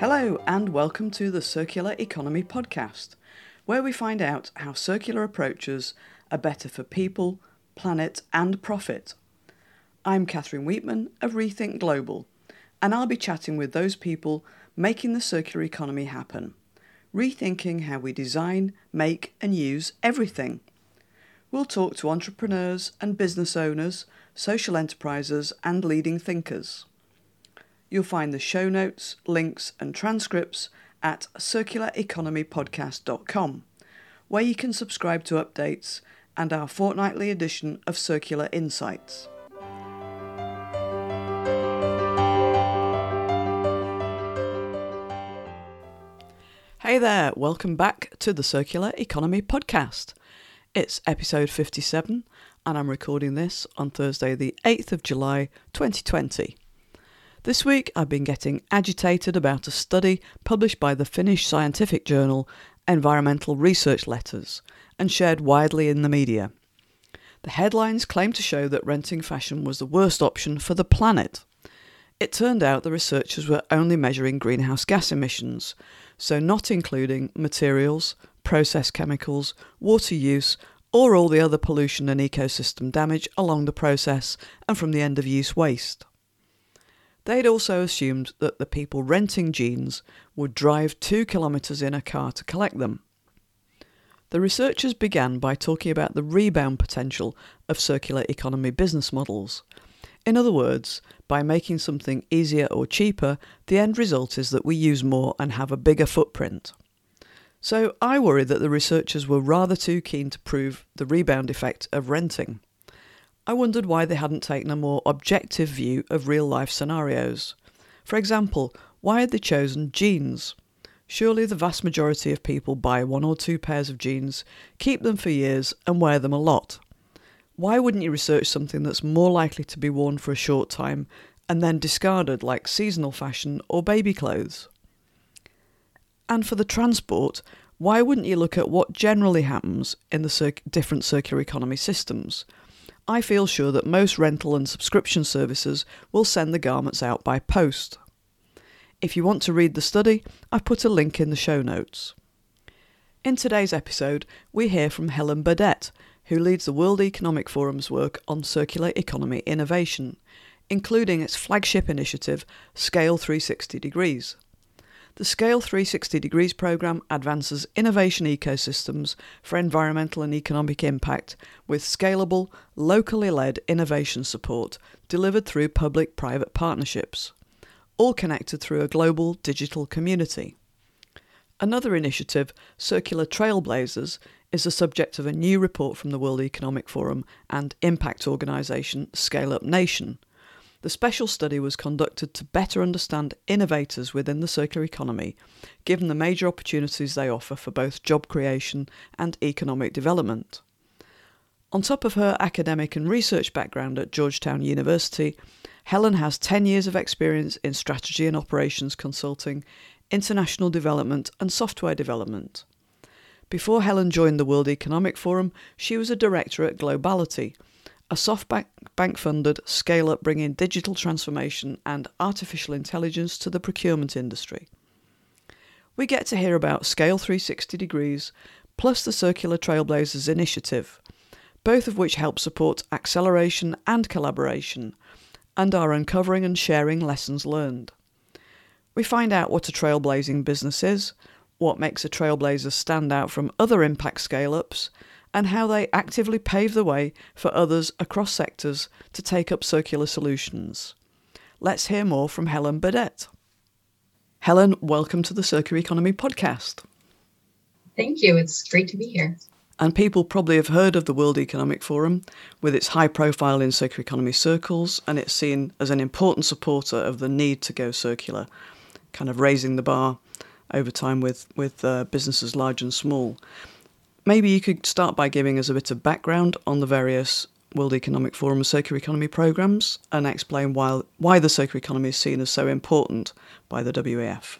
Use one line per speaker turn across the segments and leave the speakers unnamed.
Hello, and welcome to the Circular Economy Podcast, where we find out how circular approaches are better for people, planet, and profit. I'm Catherine Weetman of Rethink Global, and I'll be chatting with those people making the circular economy happen, rethinking how we design, make, and use everything. We'll talk to entrepreneurs and business owners, social enterprises, and leading thinkers. You'll find the show notes, links, and transcripts at circulareconomypodcast.com, where you can subscribe to updates and our fortnightly edition of Circular Insights. Hey there, welcome back to the Circular Economy Podcast. It's episode 57, and I'm recording this on Thursday, the 8th of July 2020. This week I've been getting agitated about a study published by the Finnish scientific journal Environmental Research Letters and shared widely in the media. The headlines claim to show that renting fashion was the worst option for the planet. It turned out the researchers were only measuring greenhouse gas emissions, so not including materials, process chemicals, water use, or all the other pollution and ecosystem damage along the process and from the end of use waste. They'd also assumed that the people renting jeans would drive two kilometres in a car to collect them. The researchers began by talking about the rebound potential of circular economy business models. In other words, by making something easier or cheaper, the end result is that we use more and have a bigger footprint. So I worry that the researchers were rather too keen to prove the rebound effect of renting. I wondered why they hadn't taken a more objective view of real life scenarios. For example, why had they chosen jeans? Surely the vast majority of people buy one or two pairs of jeans, keep them for years, and wear them a lot. Why wouldn't you research something that's more likely to be worn for a short time and then discarded, like seasonal fashion or baby clothes? And for the transport, why wouldn't you look at what generally happens in the cir- different circular economy systems? I feel sure that most rental and subscription services will send the garments out by post. If you want to read the study, I've put a link in the show notes. In today's episode, we hear from Helen Burdett, who leads the World Economic Forum's work on circular economy innovation, including its flagship initiative, Scale 360 Degrees. The Scale 360 Degrees programme advances innovation ecosystems for environmental and economic impact with scalable, locally led innovation support delivered through public private partnerships, all connected through a global digital community. Another initiative, Circular Trailblazers, is the subject of a new report from the World Economic Forum and impact organisation Scale Up Nation the special study was conducted to better understand innovators within the circular economy, given the major opportunities they offer for both job creation and economic development. On top of her academic and research background at Georgetown University, Helen has 10 years of experience in strategy and operations consulting, international development, and software development. Before Helen joined the World Economic Forum, she was a director at Globality, a SoftBank funded scale up bringing digital transformation and artificial intelligence to the procurement industry. We get to hear about Scale 360 Degrees plus the Circular Trailblazers initiative, both of which help support acceleration and collaboration and are uncovering and sharing lessons learned. We find out what a trailblazing business is, what makes a trailblazer stand out from other impact scale ups, and how they actively pave the way for others across sectors to take up circular solutions. Let's hear more from Helen Burdett. Helen, welcome to the Circular Economy podcast.
Thank you. It's great to be here.
And people probably have heard of the World Economic Forum with its high profile in circular economy circles, and it's seen as an important supporter of the need to go circular, kind of raising the bar over time with, with uh, businesses large and small. Maybe you could start by giving us a bit of background on the various World Economic Forum circular economy programs and explain why, why the circular economy is seen as so important by the WEF.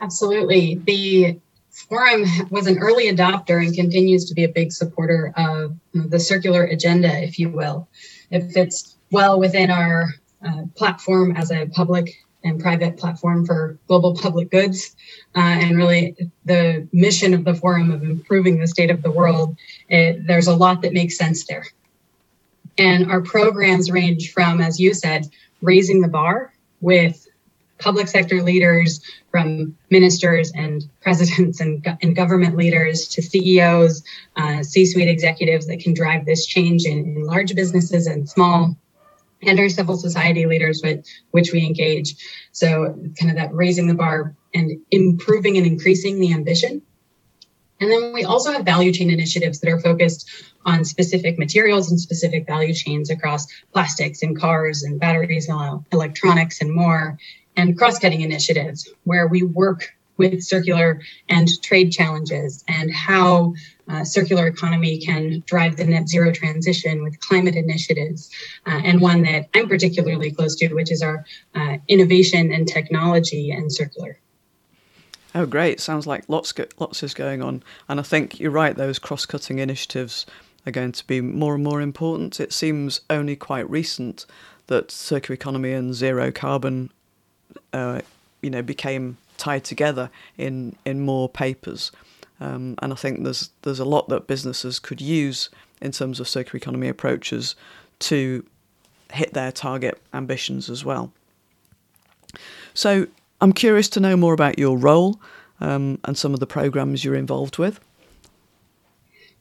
Absolutely. The Forum was an early adopter and continues to be a big supporter of the circular agenda, if you will. It fits well within our uh, platform as a public and private platform for global public goods. Uh, and really, the mission of the forum of improving the state of the world, it, there's a lot that makes sense there. And our programs range from, as you said, raising the bar with public sector leaders, from ministers and presidents and, and government leaders to CEOs, uh, C suite executives that can drive this change in, in large businesses and small and our civil society leaders with which we engage. So kind of that raising the bar and improving and increasing the ambition. And then we also have value chain initiatives that are focused on specific materials and specific value chains across plastics and cars and batteries and electronics and more, and cross-cutting initiatives where we work with circular and trade challenges and how uh, circular economy can drive the net zero transition with climate initiatives, uh, and one that I'm particularly close to, which is our uh, innovation and technology and circular.
Oh, great! Sounds like lots lots is going on, and I think you're right. Those cross-cutting initiatives are going to be more and more important. It seems only quite recent that circular economy and zero carbon, uh, you know, became tied together in in more papers. Um, and I think there's there's a lot that businesses could use in terms of circular economy approaches to hit their target ambitions as well. So I'm curious to know more about your role um, and some of the programs you're involved with.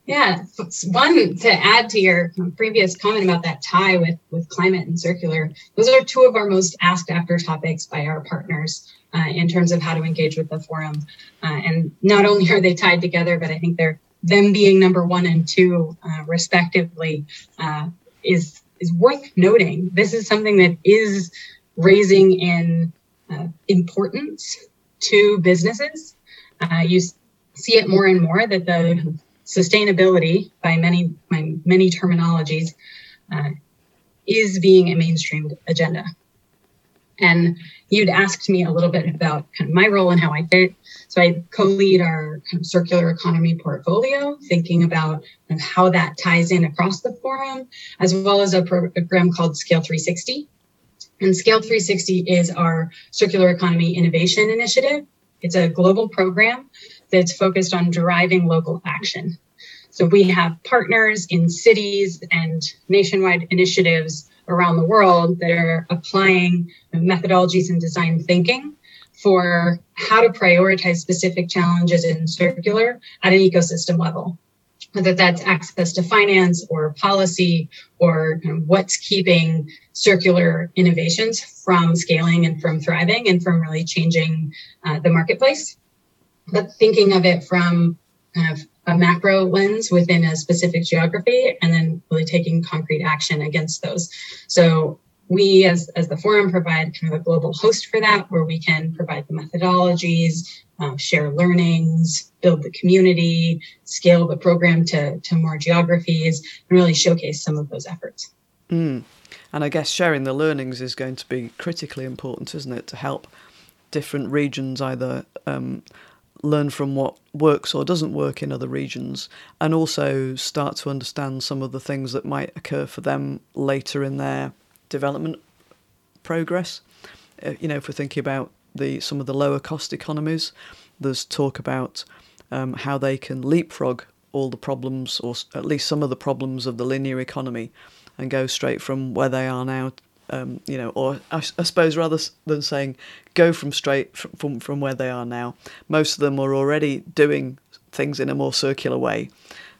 Yeah, one to add to your previous comment about that tie with with climate and circular. Those are two of our most asked after topics by our partners uh, in terms of how to engage with the forum. Uh, and not only are they tied together, but I think they're them being number one and two uh, respectively uh, is is worth noting. This is something that is raising in uh, importance to businesses. Uh, you see it more and more that the sustainability by many by many terminologies uh, is being a mainstream agenda. And you'd asked me a little bit about kind of my role and how I fit. So I co-lead our kind of circular economy portfolio, thinking about kind of how that ties in across the forum, as well as a program called Scale 360. And Scale 360 is our circular economy innovation initiative. It's a global program that's focused on driving local action. So we have partners in cities and nationwide initiatives around the world that are applying methodologies and design thinking for how to prioritize specific challenges in circular at an ecosystem level whether that's access to finance or policy or what's keeping circular innovations from scaling and from thriving and from really changing uh, the marketplace but thinking of it from kind of a macro lens within a specific geography and then really taking concrete action against those. So we as, as the forum provide kind of a global host for that where we can provide the methodologies, uh, share learnings, build the community, scale the program to, to more geographies, and really showcase some of those efforts.
Mm. And I guess sharing the learnings is going to be critically important, isn't it, to help different regions either um, learn from what works or doesn't work in other regions and also start to understand some of the things that might occur for them later in their development progress. Uh, you know, if we're thinking about the some of the lower cost economies, there's talk about um, how they can leapfrog all the problems, or at least some of the problems of the linear economy, and go straight from where they are now um, you know, or I, I, suppose rather than saying go from straight from, from, where they are now, most of them are already doing things in a more circular way.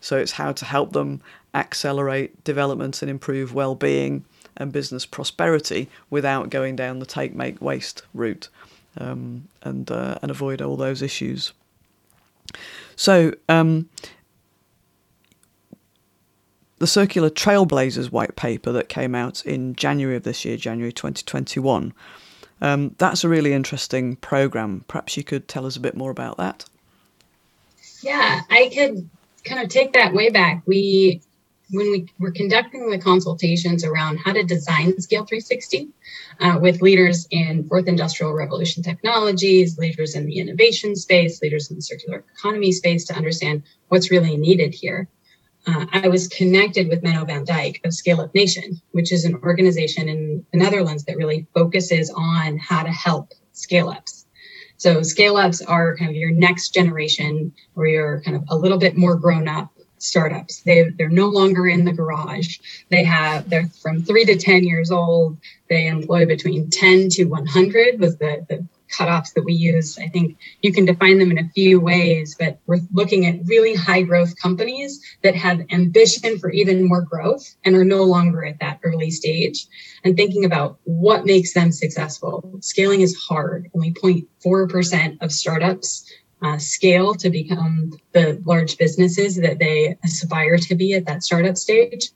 So it's how to help them accelerate development and improve well-being and business prosperity without going down the take, make, waste route, um, and uh, and avoid all those issues. So um, the Circular Trailblazers white paper that came out in January of this year, January 2021. Um, that's a really interesting program. Perhaps you could tell us a bit more about that.
Yeah, I could kind of take that way back. We when we were conducting the consultations around how to design Scale 360 uh, with leaders in fourth industrial revolution technologies, leaders in the innovation space, leaders in the circular economy space to understand what's really needed here uh, I was connected with Menno van Dijk of Scale Up Nation, which is an organization in the Netherlands that really focuses on how to help scale ups. So scale ups are kind of your next generation or you're kind of a little bit more grown up startups. They they're no longer in the garage. They have they're from three to ten years old. They employ between ten to one hundred was the, the cutoffs that we use. I think you can define them in a few ways, but we're looking at really high growth companies that have ambition for even more growth and are no longer at that early stage and thinking about what makes them successful. Scaling is hard. Only 0.4% of startups uh, scale to become the large businesses that they aspire to be at that startup stage.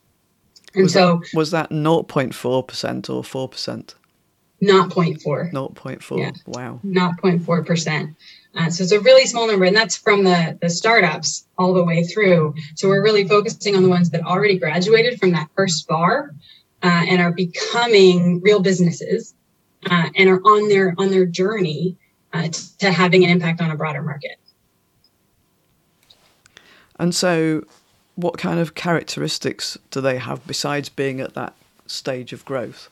And
was
so
that, was that 0.4% or 4%?
Not 0.4.
Not 0.4. Yeah. Wow.
Not 0.4%. Uh, so it's a really small number, and that's from the, the startups all the way through. So we're really focusing on the ones that already graduated from that first bar uh, and are becoming real businesses uh, and are on their on their journey uh, to having an impact on a broader market.
And so, what kind of characteristics do they have besides being at that stage of growth?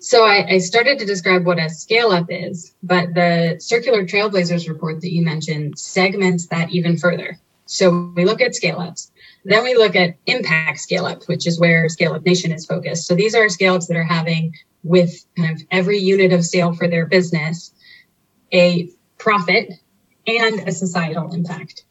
So I, I, started to describe what a scale up is, but the Circular Trailblazers report that you mentioned segments that even further. So we look at scale ups, then we look at impact scale up, which is where Scale Up Nation is focused. So these are scale ups that are having with kind of every unit of sale for their business a profit and a societal impact.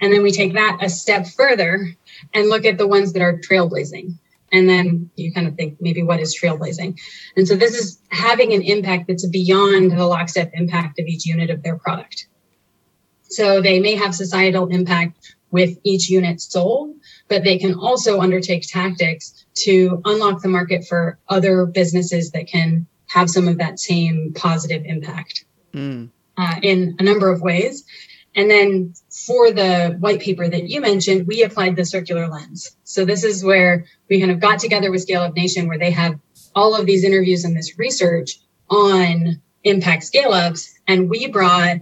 And then we take that a step further and look at the ones that are trailblazing. And then you kind of think maybe what is trailblazing? And so this is having an impact that's beyond the lockstep impact of each unit of their product. So they may have societal impact with each unit sold, but they can also undertake tactics to unlock the market for other businesses that can have some of that same positive impact mm. uh, in a number of ways. And then for the white paper that you mentioned, we applied the circular lens. So this is where we kind of got together with Scale Up Nation, where they have all of these interviews and this research on impact scale ups. And we brought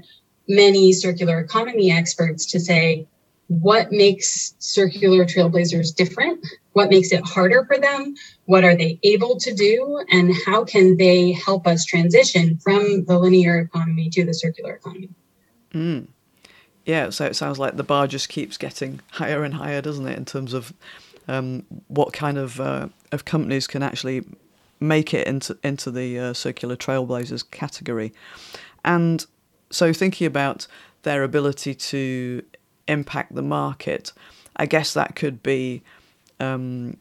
many circular economy experts to say, what makes circular trailblazers different? What makes it harder for them? What are they able to do? And how can they help us transition from the linear economy to the circular economy?
Mm. Yeah, so it sounds like the bar just keeps getting higher and higher, doesn't it, in terms of um, what kind of uh, of companies can actually make it into into the uh, circular trailblazers category, and so thinking about their ability to impact the market, I guess that could be um,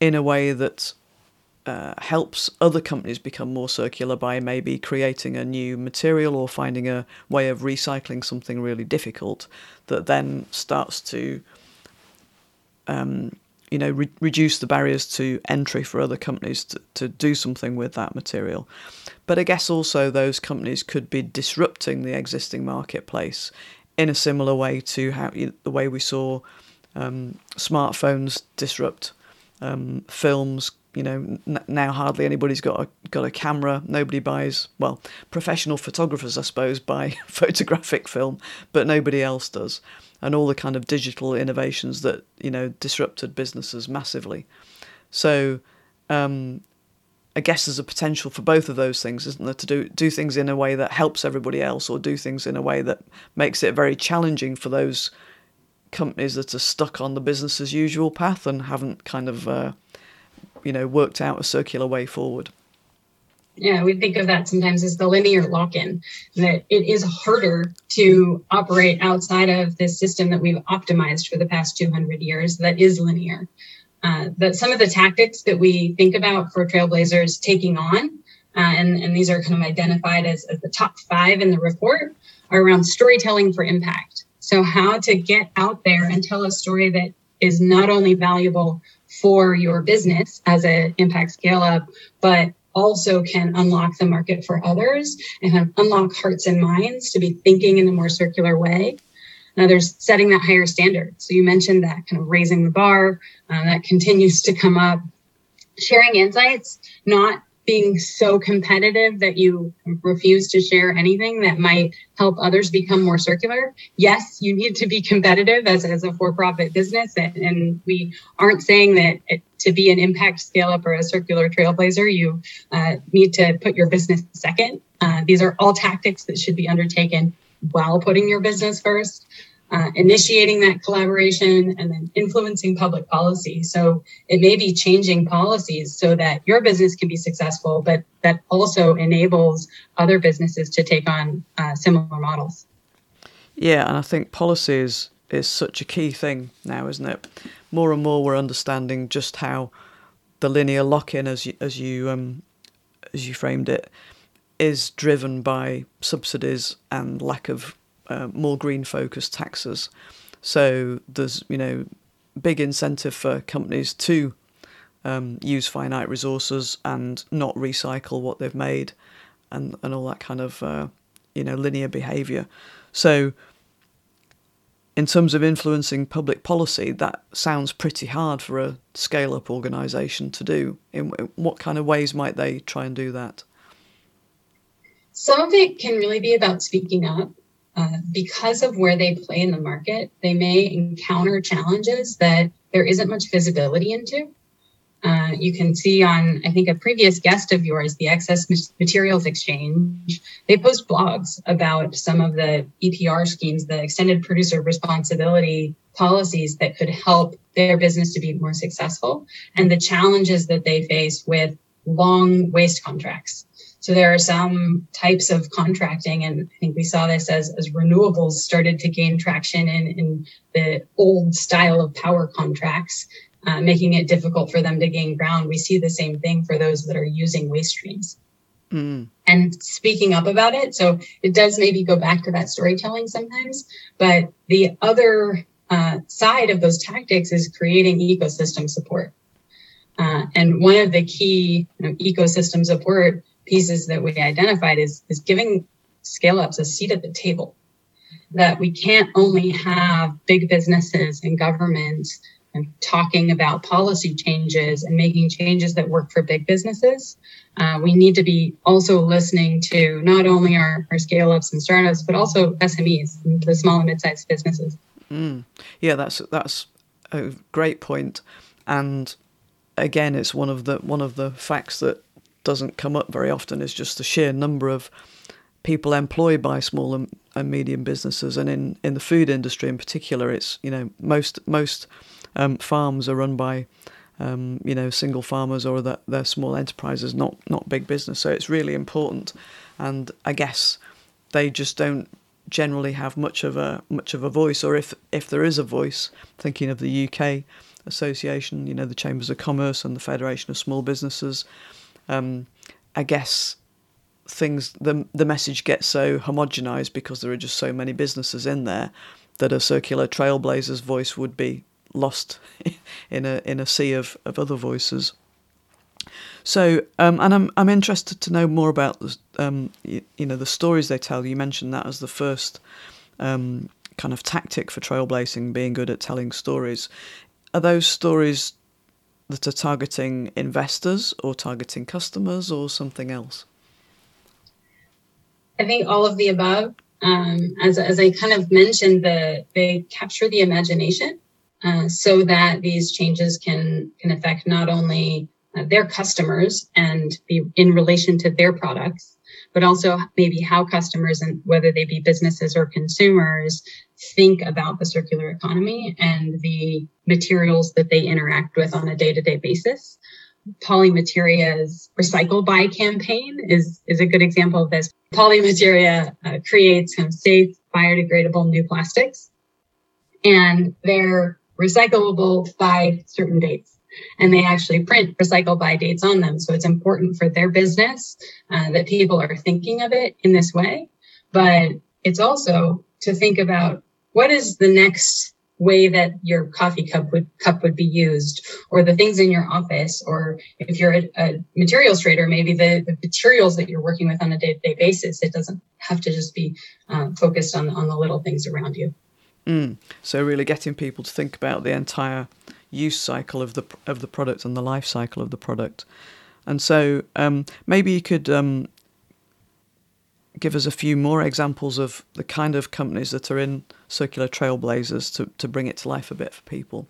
in a way that uh, helps other companies become more circular by maybe creating a new material or finding a way of recycling something really difficult that then starts to um, you know re- reduce the barriers to entry for other companies to, to do something with that material but i guess also those companies could be disrupting the existing marketplace in a similar way to how the way we saw um, smartphones disrupt um, films. You know, n- now hardly anybody's got a got a camera. Nobody buys well, professional photographers, I suppose, buy photographic film, but nobody else does. And all the kind of digital innovations that you know disrupted businesses massively. So um, I guess there's a potential for both of those things, isn't there? To do do things in a way that helps everybody else, or do things in a way that makes it very challenging for those companies that are stuck on the business as usual path and haven't kind of, uh, you know, worked out a circular way forward.
Yeah, we think of that sometimes as the linear lock-in. That it is harder to operate outside of this system that we've optimized for the past 200 years. That is linear uh, that some of the tactics that we think about for trailblazers taking on, uh, and, and these are kind of identified as, as the top five in the report, are around storytelling for impact. So, how to get out there and tell a story that is not only valuable for your business as an impact scale up, but also can unlock the market for others and unlock hearts and minds to be thinking in a more circular way. Now, there's setting that higher standard. So you mentioned that kind of raising the bar, uh, that continues to come up. Sharing insights, not being so competitive that you refuse to share anything that might help others become more circular. Yes, you need to be competitive as, as a for profit business. And, and, we aren't saying that it, to be an impact scale up or a circular trailblazer, you uh, need to put your business second. Uh, these are all tactics that should be undertaken while putting your business first uh, initiating that collaboration and then influencing public policy. So it may be changing policies so that your business can be successful, but that also enables other businesses to take on uh, similar models.
Yeah, and I think policy is, is such a key thing now, isn't it? More and more we're understanding just how the linear lock-in, as you, as you um, as you framed it, is driven by subsidies and lack of uh, more green focused taxes. So there's you know big incentive for companies to um, use finite resources and not recycle what they've made, and and all that kind of uh, you know linear behaviour. So in terms of influencing public policy, that sounds pretty hard for a scale up organisation to do. In what kind of ways might they try and do that?
Some of it can really be about speaking up. Uh, because of where they play in the market, they may encounter challenges that there isn't much visibility into. Uh, you can see on, I think, a previous guest of yours, the Excess Materials Exchange, they post blogs about some of the EPR schemes, the extended producer responsibility policies that could help their business to be more successful, and the challenges that they face with long waste contracts. So there are some types of contracting, and I think we saw this as, as renewables started to gain traction in, in the old style of power contracts, uh, making it difficult for them to gain ground. We see the same thing for those that are using waste streams. Mm. And speaking up about it. So it does maybe go back to that storytelling sometimes, but the other uh, side of those tactics is creating ecosystem support. Uh, and one of the key you know, ecosystem support pieces that we identified is, is giving scale ups a seat at the table. That we can't only have big businesses and governments and talking about policy changes and making changes that work for big businesses. Uh, we need to be also listening to not only our, our scale ups and startups, but also SMEs, the small and mid sized businesses.
Mm. Yeah, that's that's a great point. And again, it's one of the one of the facts that doesn't come up very often is just the sheer number of people employed by small and, and medium businesses, and in, in the food industry in particular, it's you know most most um, farms are run by um, you know single farmers or that they're small enterprises, not not big business. So it's really important, and I guess they just don't generally have much of a much of a voice, or if if there is a voice, thinking of the UK association, you know the Chambers of Commerce and the Federation of Small Businesses um, I guess things the the message gets so homogenized because there are just so many businesses in there that a circular trailblazer's voice would be lost in a in a sea of, of other voices. So, um, and I'm I'm interested to know more about the, um, you, you, know the stories they tell. You mentioned that as the first um, kind of tactic for trailblazing, being good at telling stories. Are those stories that are targeting investors or targeting customers or something else?
I think all of the above. Um, as, as I kind of mentioned, the, they capture the imagination uh, so that these changes can, can affect not only uh, their customers and be in relation to their products, but also maybe how customers and whether they be businesses or consumers think about the circular economy and the materials that they interact with on a day-to-day basis. Polymateria's Recycle By campaign is, is a good example of this. Polymateria uh, creates kind of safe, biodegradable new plastics, and they're recyclable by certain dates and they actually print recycle by dates on them. So it's important for their business uh, that people are thinking of it in this way. But it's also to think about what is the next way that your coffee cup would cup would be used or the things in your office or if you're a, a materials trader maybe the, the, materials that you're working with on a day-to-day basis it doesn't have to just be uh, focused on, on the little things around you
mm. so really getting people to think about the entire use cycle of the of the product and the life cycle of the product. And so um, maybe you could um, give us a few more examples of the kind of companies that are in circular trailblazers to, to bring it to life a bit for people.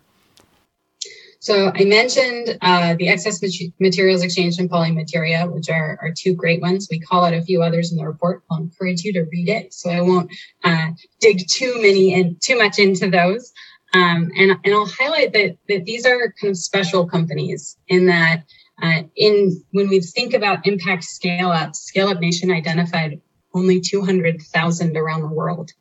So I mentioned uh, the excess materials exchange and polymateria, which are, are two great ones. We call out a few others in the report. I'll encourage you to read it, so I won't uh, dig too many and too much into those. Um, and, and I'll highlight that, that these are kind of special companies in that uh, in when we think about impact scale up, Scale Up Nation identified only 200,000 around the world.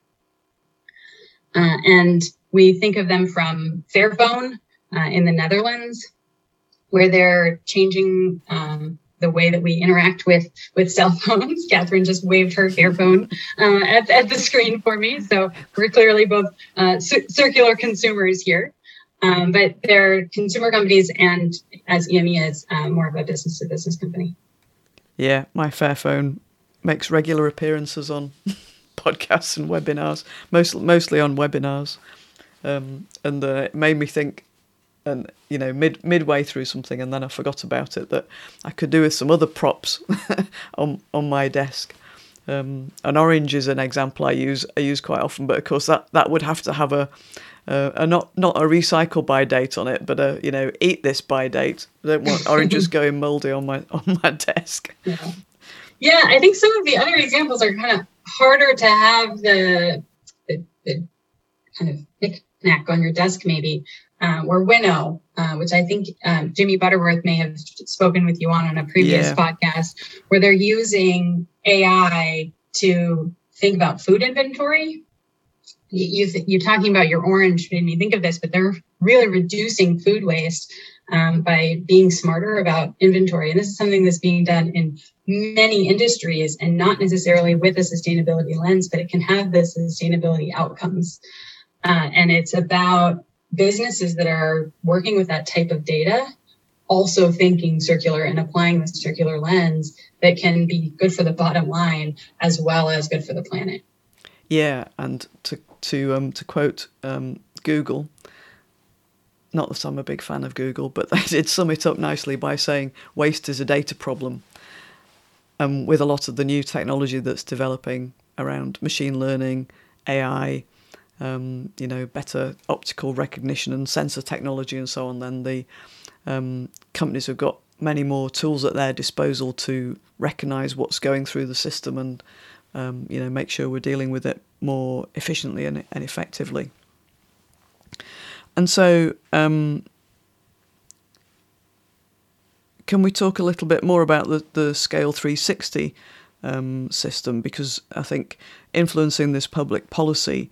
Uh, and we think of them from Fairphone uh, in the Netherlands, where they're changing um, the way that we interact with with cell phones. Catherine just waved her Fairphone uh, at, at the screen for me, so we're clearly both uh, circular consumers here. Um, but they're consumer companies, and as EME is uh, more of a business to business company.
Yeah, my Fairphone makes regular appearances on podcasts and webinars, mostly mostly on webinars, um, and uh, it made me think. And you know, mid midway through something, and then I forgot about it that I could do with some other props on on my desk. Um, an orange is an example I use I use quite often, but of course that, that would have to have a, a, a not not a recycle by date on it, but a you know eat this by date. I don't want oranges going mouldy on my on my desk.
Yeah. Yeah, I think some of the other examples are kind of harder to have the, the, the kind of knick-knack on your desk, maybe. Uh, or Winnow, uh, which I think um, Jimmy Butterworth may have spoken with you on on a previous yeah. podcast, where they're using AI to think about food inventory. You, you, you talking about your orange made me think of this, but they're really reducing food waste um, by being smarter about inventory. And this is something that's being done in many industries and not necessarily with a sustainability lens, but it can have the sustainability outcomes. Uh, and it's about businesses that are working with that type of data, also thinking circular and applying the circular lens that can be good for the bottom line as well as good for the planet.
Yeah, and to to um, to quote um, Google, not that I'm a big fan of Google, but they did sum it up nicely by saying waste is a data problem. And with a lot of the new technology that's developing around machine learning, AI, um, you know, better optical recognition and sensor technology and so on, then the um, companies have got many more tools at their disposal to recognize what's going through the system and, um, you know, make sure we're dealing with it more efficiently and, and effectively. And so, um, can we talk a little bit more about the, the Scale 360 um, system? Because I think influencing this public policy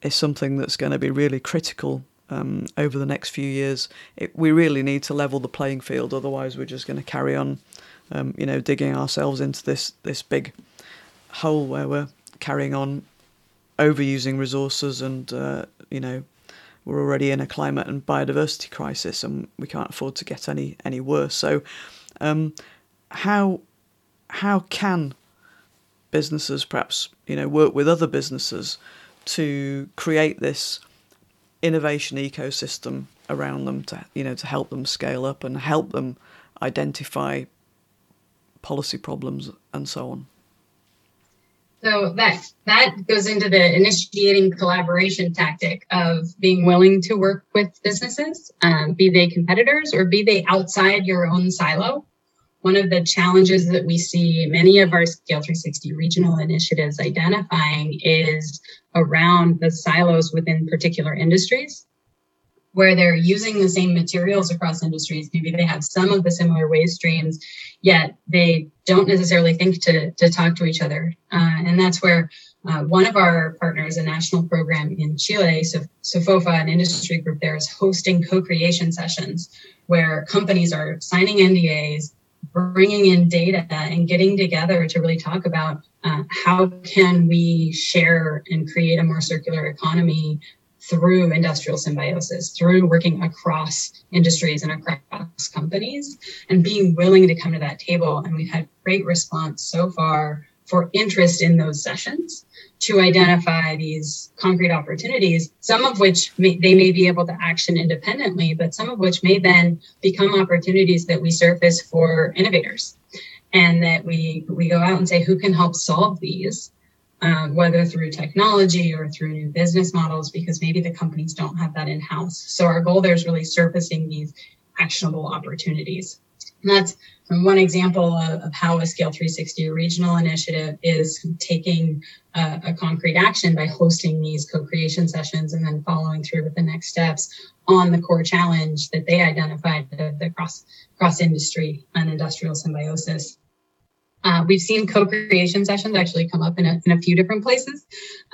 is something that's going to be really critical um, over the next few years. It, we really need to level the playing field, otherwise, we're just going to carry on, um, you know, digging ourselves into this this big hole where we're carrying on overusing resources and uh, you know we're already in a climate and biodiversity crisis, and we can't afford to get any any worse. So, um, how how can businesses perhaps you know work with other businesses to create this innovation ecosystem around them to you know to help them scale up and help them identify policy problems and so on
so that that goes into the initiating collaboration tactic of being willing to work with businesses, um, be they competitors or be they outside your own silo. One of the challenges that we see many of our Scale 360 regional initiatives identifying is around the silos within particular industries where they're using the same materials across industries. Maybe they have some of the similar waste streams, yet they don't necessarily think to, to talk to each other. Uh, and that's where uh, one of our partners, a national program in Chile, so SOFOFA, an industry group there, is hosting co-creation sessions where companies are signing NDAs, bringing in data and getting together to really talk about uh, how can we share and create a more circular economy through industrial symbiosis, through working across industries and across companies, and being willing to come to that table. And we've had great response so far for interest in those sessions to identify these concrete opportunities, some of which may, they may be able to action independently, but some of which may then become opportunities that we surface for innovators and that we, we go out and say, who can help solve these? Um, whether through technology or through new business models, because maybe the companies don't have that in house. So our goal there is really surfacing these actionable opportunities. And that's one example of, of, how a Scale 360 regional initiative is taking uh, a concrete action by hosting these co-creation sessions and then following through with the next steps on the core challenge that they identified, the, the cross cross industry and industrial symbiosis. Uh, we've seen co-creation sessions actually come up in a, in a few different places.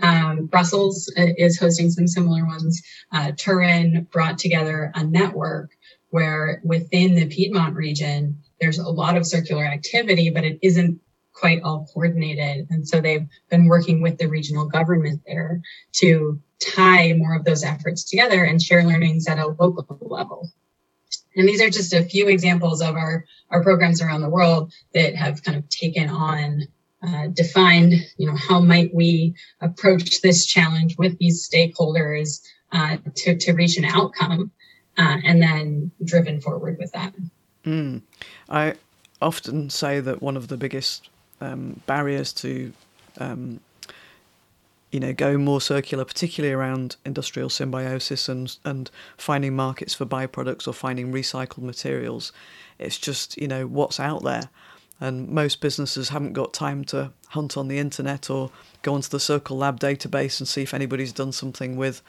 Um, Brussels uh, is hosting some similar ones. Uh, Turin brought together a network where within the Piedmont region, there's a lot of circular activity, but it isn't quite all coordinated. And so they've been working with the regional government there to tie more of those efforts together and share learnings at a local level. And these are just a few examples of our, our programs around the world that have kind of taken on, uh, defined, you know, how might we approach this challenge with these stakeholders uh, to, to reach an outcome uh, and then driven forward with that.
Mm. I often say that one of the biggest um, barriers to um, you know going more circular, particularly around industrial symbiosis and and finding markets for byproducts or finding recycled materials, it's just you know what's out there, and most businesses haven't got time to hunt on the internet or go onto the Circle Lab database and see if anybody's done something with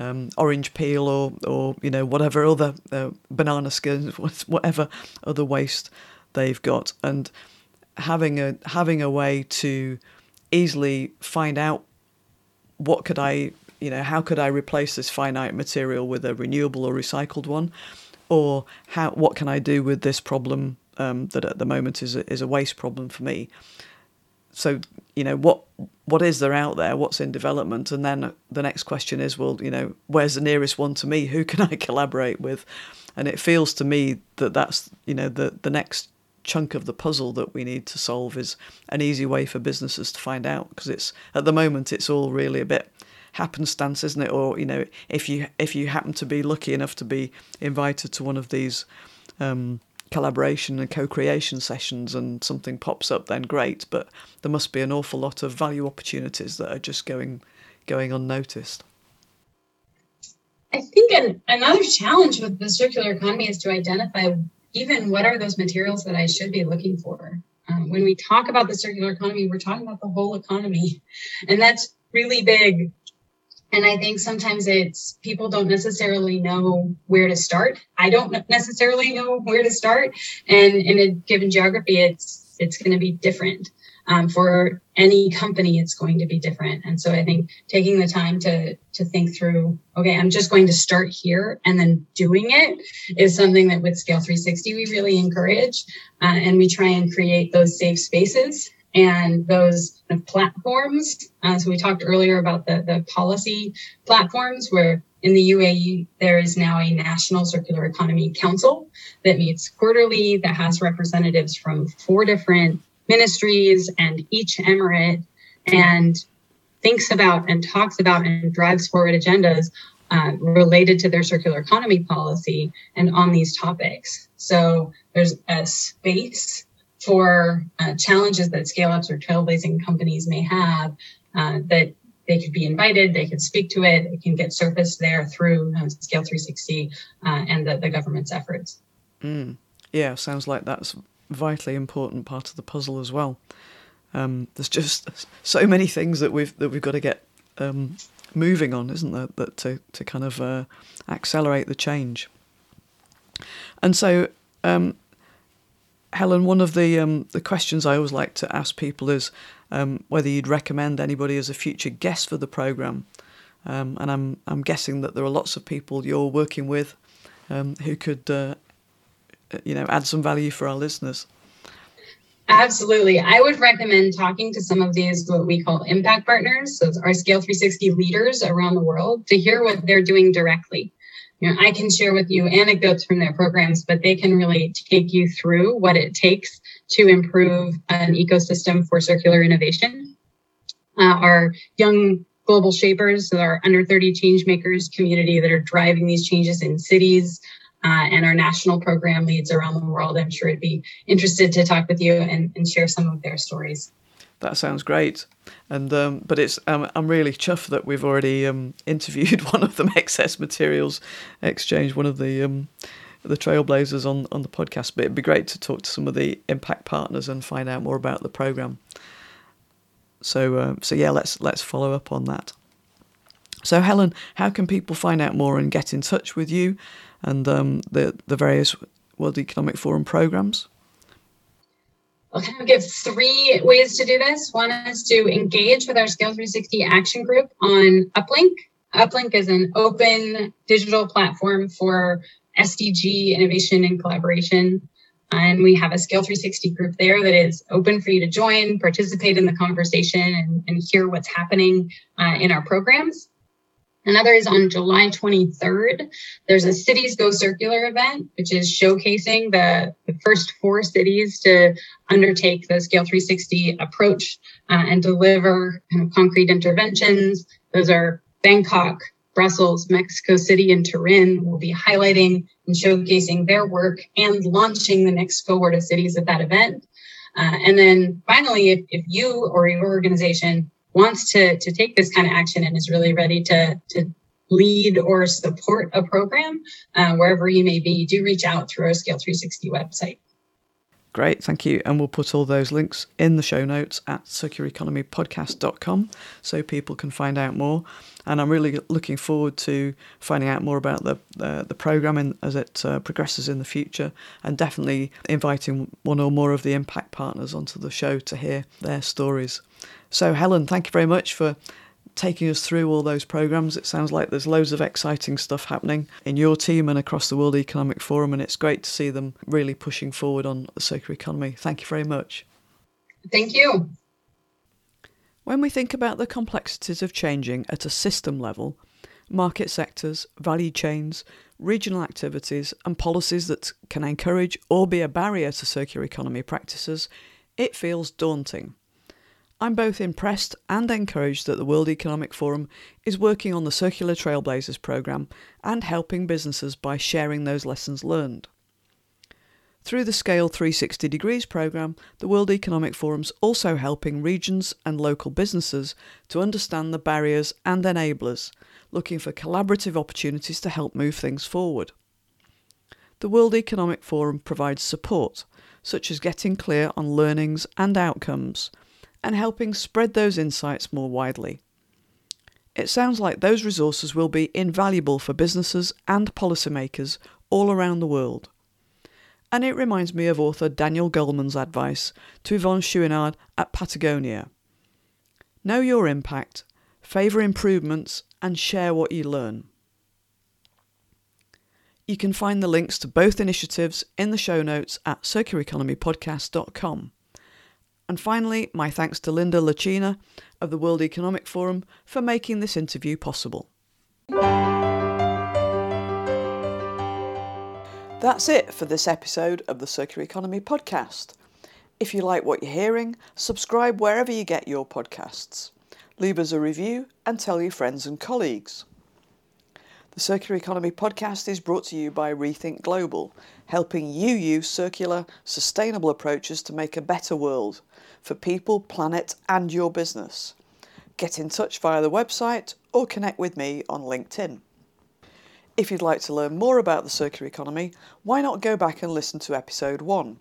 um, orange peel or or you know whatever other uh, banana skins, whatever other waste they've got, and having a having a way to easily find out what could I you know how could I replace this finite material with a renewable or recycled one, or how what can I do with this problem um, that at the moment is a, is a waste problem for me. So you know what what is there out there? What's in development? And then the next question is well you know where's the nearest one to me? Who can i collaborate with? And it feels to me that that's you know the the next chunk of the puzzle that we need to solve is an easy way for businesses to find out because it's at the moment it's all really a bit happenstance isn't it? Or you know if you if you happen to be lucky enough to be invited to one of these um, collaboration and co-creation sessions and something pops up then great. But there must be an awful lot of value opportunities that are just going going unnoticed.
I think an, another challenge with the circular economy is to identify even what are those materials that i should be looking for um, when we talk about the circular economy we're talking about the whole economy and that's really big and I think sometimes it's people don't necessarily know where to start. I don't necessarily know where to start. And in a given geography, it's it's going to be different. Um, for any company, it's going to be different. And so I think taking the time to to think through, okay, I'm just going to start here and then doing it is something that with Scale 360 we really encourage, uh, and we try and create those safe spaces and those kind of platforms. Uh, so we talked earlier about the, the policy platforms where in the UAE, there is now a National Circular Economy Council that meets quarterly, that has representatives from four different ministries and each emirate, and thinks about and talks about and drives forward agendas uh, related to their circular economy policy and on these topics. So there's a space for uh, challenges that scale ups or trailblazing companies may have uh, that they could be invited, they could speak to it, it can get surfaced there through um, Scale 360 uh, and the, the, government's efforts.
Mm. Yeah, sounds like that's vitally important part of the puzzle as well. Um, there's just so many things that we've that we've got to get um, moving on, isn't there? That to to kind of uh, accelerate the change. And so, um, Helen, one of the um, the questions I always like to ask people is um, whether you'd recommend anybody as a future guest for the program. Um, and I'm I'm guessing that there are lots of people you're working with who could uh, you know add some value for our listeners.
Absolutely. I would recommend talking to some of these, what we call impact partners. So it's our Scale 360 leaders around the world to hear what they're doing directly you know, I can share with you anecdotes from their programs, but they can really take you through what it takes to improve an ecosystem for circular innovation. Uh, our young global shapers, our under 30 change makers community that are driving these changes in cities, uh, and our national program leads around the world. I'm sure I'd be interested to talk with you and, and share some of their stories.
That sounds great, and um, but it's um, I'm really chuffed that we've already um, interviewed one of the excess materials exchange, one of the um, the trailblazers on on the podcast. But it'd be great to talk to some of the impact partners and find out more about the program. So uh, so yeah, let's let's follow up on that. So Helen, how can people find out more and get in touch with you and um, the the various World Economic Forum programs?
I'll kind of give three ways to do this. One is to engage with our Scale 360 action group on Uplink. Uplink is an open digital platform for SDG innovation and collaboration. And we have a Scale 360 group there that is open for you to join, participate in the conversation, and, and hear what's happening uh, in our programs. Another is on July 23rd. There's a Cities Go Circular event, which is showcasing the, the first four cities to undertake the Scale 360 approach uh, and deliver kind of concrete interventions. Those are Bangkok, Brussels, Mexico City, and Turin will be highlighting and showcasing their work and launching the next cohort of cities at that event. Uh, and then finally, if, if you or your organization wants to, to take this kind of action and is really ready to, to lead or support a program, uh, wherever you may be, do reach out through our Scale 360 website.
Great, thank you. And we'll put all those links in the show notes at circulareconomypodcast.com so people can find out more. And I'm really looking forward to finding out more about the uh, the programming as it uh, progresses in the future, and definitely inviting one or more of the impact partners onto the show to hear their stories. So, Helen, thank you very much for taking us through all those programs. It sounds like there's loads of exciting stuff happening in your team and across the World Economic Forum, and it's great to see them really pushing forward on the circular economy. Thank you very much.
Thank you.
When we think about the complexities of changing at a system level, market sectors, value chains, regional activities, and policies that can encourage or be a barrier to circular economy practices, it feels daunting. I'm both impressed and encouraged that the World Economic Forum is working on the Circular Trailblazers programme and helping businesses by sharing those lessons learned. Through the Scale 360 Degrees programme, the World Economic Forum's also helping regions and local businesses to understand the barriers and enablers, looking for collaborative opportunities to help move things forward. The World Economic Forum provides support, such as getting clear on learnings and outcomes, and helping spread those insights more widely. It sounds like those resources will be invaluable for businesses and policymakers all around the world. And it reminds me of author Daniel Goleman's advice to Yvon Chouinard at Patagonia Know your impact, favour improvements, and share what you learn. You can find the links to both initiatives in the show notes at circulareconomypodcast.com. And finally, my thanks to Linda Lacina of the World Economic Forum for making this interview possible. That's it for this episode of the Circular Economy Podcast. If you like what you're hearing, subscribe wherever you get your podcasts. Leave us a review and tell your friends and colleagues. The Circular Economy podcast is brought to you by Rethink Global, helping you use circular, sustainable approaches to make a better world for people, planet, and your business. Get in touch via the website or connect with me on LinkedIn. If you'd like to learn more about the circular economy, why not go back and listen to episode 1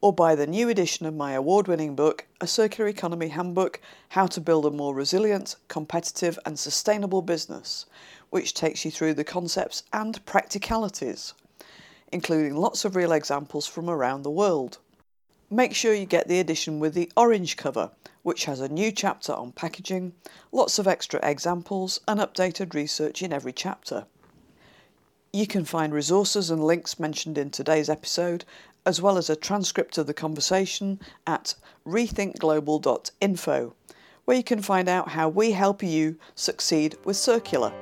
or buy the new edition of my award winning book, A Circular Economy Handbook How to Build a More Resilient, Competitive, and Sustainable Business which takes you through the concepts and practicalities, including lots of real examples from around the world. Make sure you get the edition with the orange cover, which has a new chapter on packaging, lots of extra examples, and updated research in every chapter. You can find resources and links mentioned in today's episode, as well as a transcript of the conversation at rethinkglobal.info, where you can find out how we help you succeed with circular.